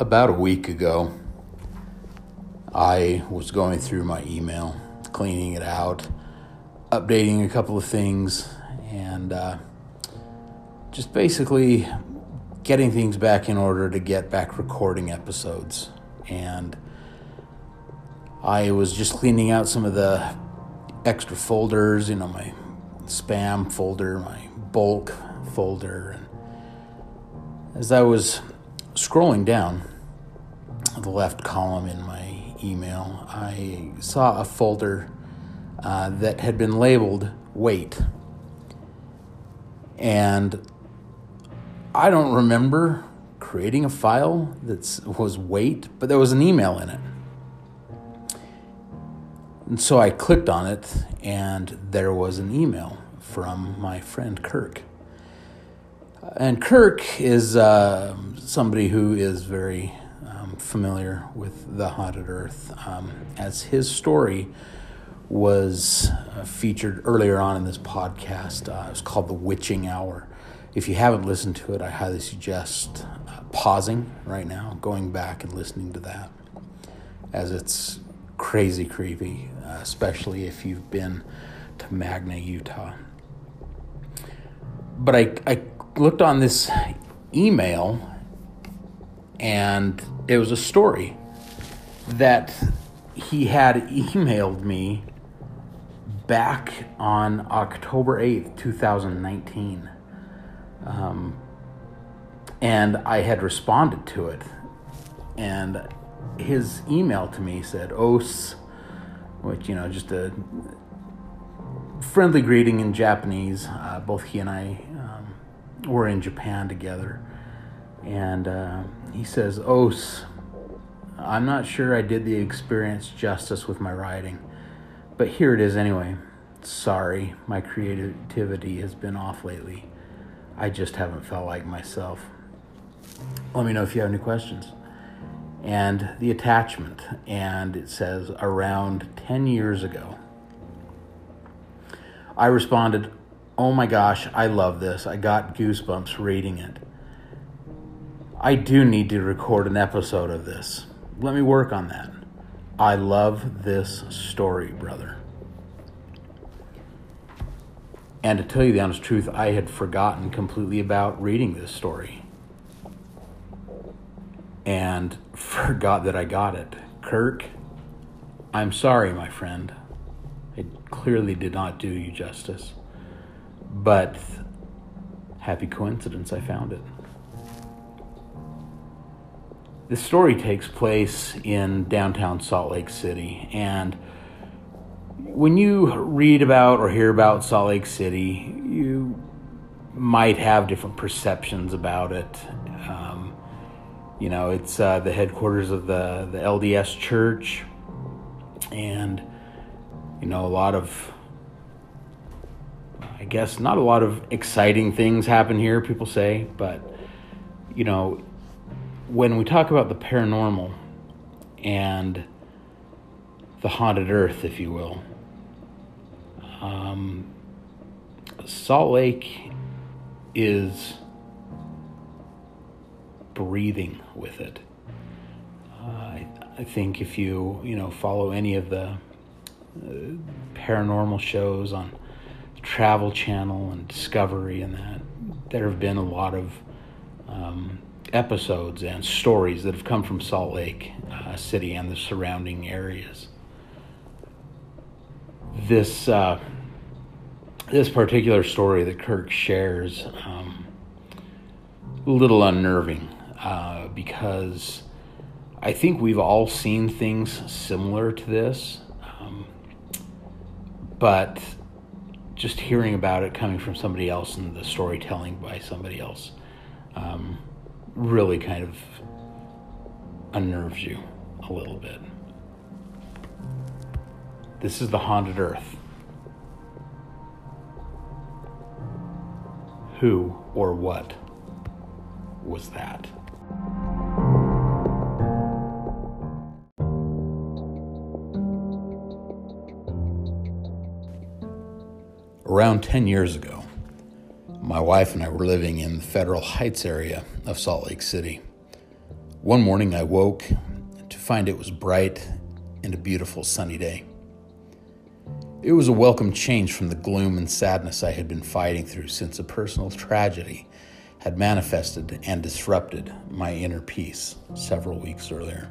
About a week ago, I was going through my email, cleaning it out, updating a couple of things, and uh, just basically getting things back in order to get back recording episodes. And I was just cleaning out some of the extra folders, you know, my spam folder, my bulk folder. And as I was scrolling down the left column in my email, I saw a folder uh, that had been labeled Wait. And I don't remember creating a file that was Wait, but there was an email in it. And so I clicked on it, and there was an email from my friend Kirk. And Kirk is uh, somebody who is very um, familiar with the haunted earth, um, as his story was uh, featured earlier on in this podcast. Uh, it's called The Witching Hour. If you haven't listened to it, I highly suggest uh, pausing right now, going back and listening to that, as it's crazy creepy, uh, especially if you've been to Magna, Utah. But I, I looked on this email and it was a story that he had emailed me back on October 8th, 2019. Um, and I had responded to it. And his email to me said, Os, which, you know, just a friendly greeting in Japanese. Uh, both he and I um, were in Japan together. And uh, he says, Os, I'm not sure I did the experience justice with my writing, but here it is anyway. Sorry, my creativity has been off lately. I just haven't felt like myself. Let me know if you have any questions and the attachment. And it says around 10 years ago, I responded, Oh my gosh, I love this. I got goosebumps reading it. I do need to record an episode of this. Let me work on that. I love this story, brother. And to tell you the honest truth, I had forgotten completely about reading this story and forgot that I got it. Kirk, I'm sorry, my friend. I clearly did not do you justice. But happy coincidence, I found it. This story takes place in downtown Salt Lake City, and when you read about or hear about Salt Lake City, you might have different perceptions about it. Um, you know, it's uh, the headquarters of the, the LDS Church, and, you know, a lot of, I guess, not a lot of exciting things happen here, people say, but, you know, when we talk about the paranormal and the haunted earth, if you will, um, Salt Lake is breathing with it. Uh, I, I, think if you you know follow any of the uh, paranormal shows on Travel Channel and Discovery and that, there have been a lot of um, episodes and stories that have come from Salt Lake uh, City and the surrounding areas. This uh, this particular story that Kirk shares, um, a little unnerving uh, because I think we've all seen things similar to this. Um, but just hearing about it coming from somebody else and the storytelling by somebody else um, really kind of unnerves you a little bit. This is the haunted earth. Who or what was that? Around 10 years ago, my wife and I were living in the Federal Heights area of Salt Lake City. One morning I woke to find it was bright and a beautiful sunny day. It was a welcome change from the gloom and sadness I had been fighting through since a personal tragedy had manifested and disrupted my inner peace several weeks earlier.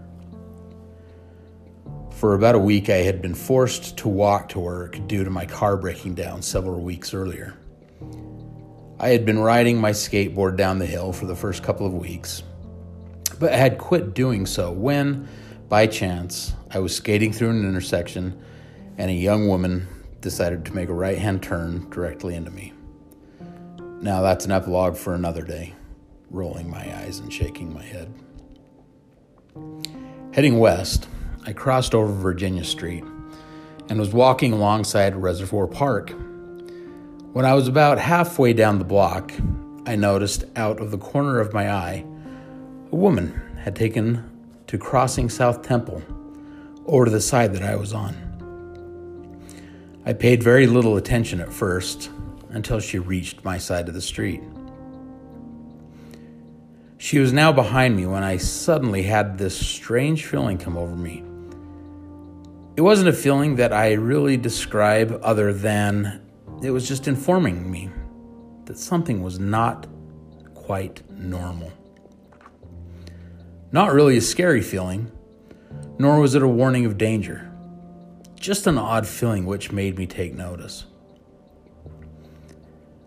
For about a week, I had been forced to walk to work due to my car breaking down several weeks earlier. I had been riding my skateboard down the hill for the first couple of weeks, but I had quit doing so when, by chance, I was skating through an intersection and a young woman decided to make a right hand turn directly into me. Now, that's an epilogue for another day, rolling my eyes and shaking my head. Heading west, I crossed over Virginia Street and was walking alongside Reservoir Park. When I was about halfway down the block, I noticed out of the corner of my eye a woman had taken to crossing South Temple over to the side that I was on. I paid very little attention at first until she reached my side of the street. She was now behind me when I suddenly had this strange feeling come over me. It wasn't a feeling that I really describe other than it was just informing me that something was not quite normal. Not really a scary feeling, nor was it a warning of danger. Just an odd feeling which made me take notice.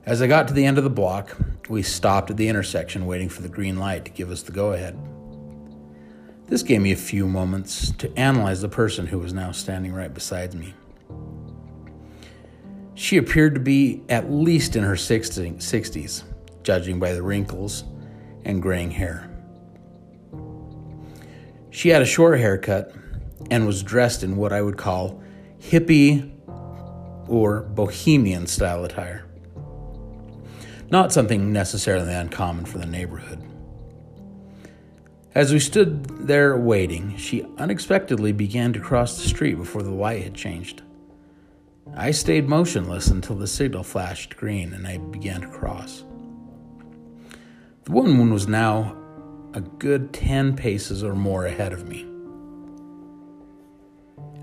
As I got to the end of the block, we stopped at the intersection waiting for the green light to give us the go ahead. This gave me a few moments to analyze the person who was now standing right beside me. She appeared to be at least in her 60s, judging by the wrinkles and graying hair. She had a short haircut and was dressed in what I would call hippie or bohemian style attire. Not something necessarily uncommon for the neighborhood. As we stood there waiting, she unexpectedly began to cross the street before the light had changed. I stayed motionless until the signal flashed green and I began to cross. The woman was now a good 10 paces or more ahead of me.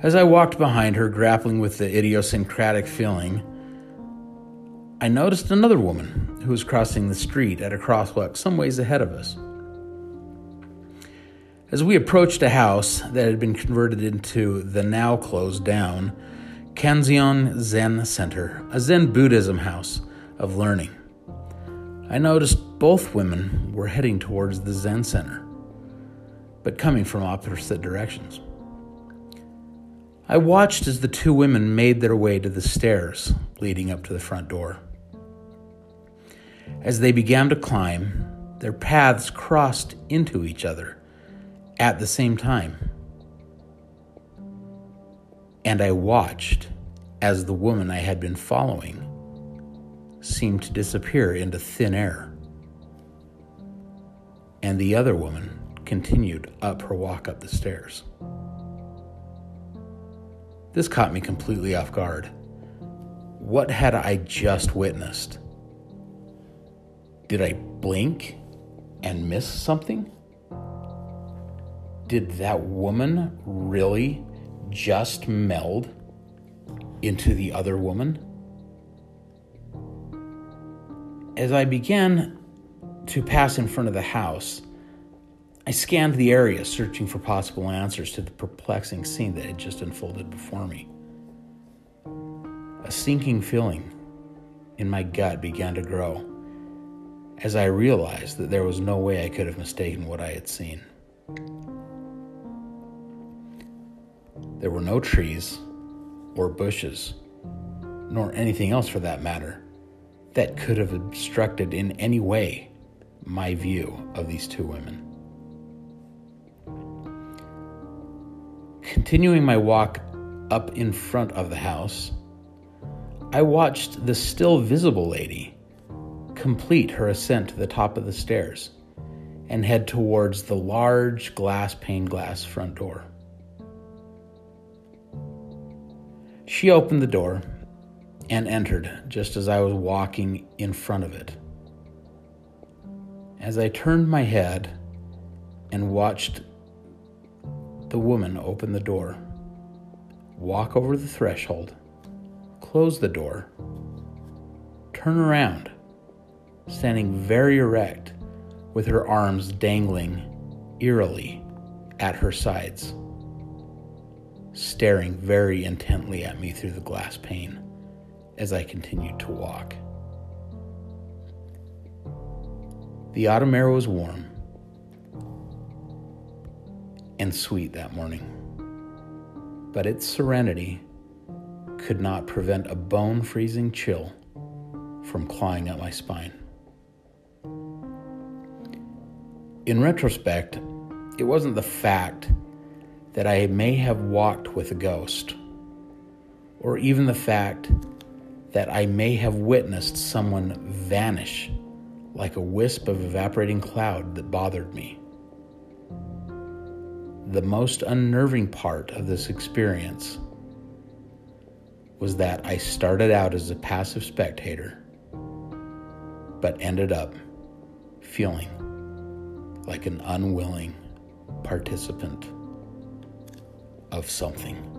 As I walked behind her, grappling with the idiosyncratic feeling, I noticed another woman who was crossing the street at a crosswalk some ways ahead of us. As we approached a house that had been converted into the now closed down Kanzeon Zen Center, a Zen Buddhism house of learning, I noticed both women were heading towards the Zen Center, but coming from opposite directions. I watched as the two women made their way to the stairs leading up to the front door. As they began to climb, their paths crossed into each other at the same time. And I watched as the woman I had been following seemed to disappear into thin air. And the other woman continued up her walk up the stairs. This caught me completely off guard. What had I just witnessed? Did I blink and miss something? Did that woman really just meld into the other woman? As I began to pass in front of the house, I scanned the area, searching for possible answers to the perplexing scene that had just unfolded before me. A sinking feeling in my gut began to grow as I realized that there was no way I could have mistaken what I had seen. There were no trees or bushes, nor anything else for that matter, that could have obstructed in any way my view of these two women. Continuing my walk up in front of the house, I watched the still visible lady complete her ascent to the top of the stairs and head towards the large glass pane glass front door. She opened the door and entered just as I was walking in front of it. As I turned my head and watched the woman open the door, walk over the threshold, close the door, turn around, standing very erect with her arms dangling eerily at her sides, staring very intently at me through the glass pane as I continued to walk. The autumn air was warm and sweet that morning, but its serenity could not prevent a bone freezing chill from clawing at my spine. In retrospect, it wasn't the fact that I may have walked with a ghost, or even the fact that I may have witnessed someone vanish like a wisp of evaporating cloud that bothered me. The most unnerving part of this experience was that I started out as a passive spectator, but ended up feeling like an unwilling participant of something.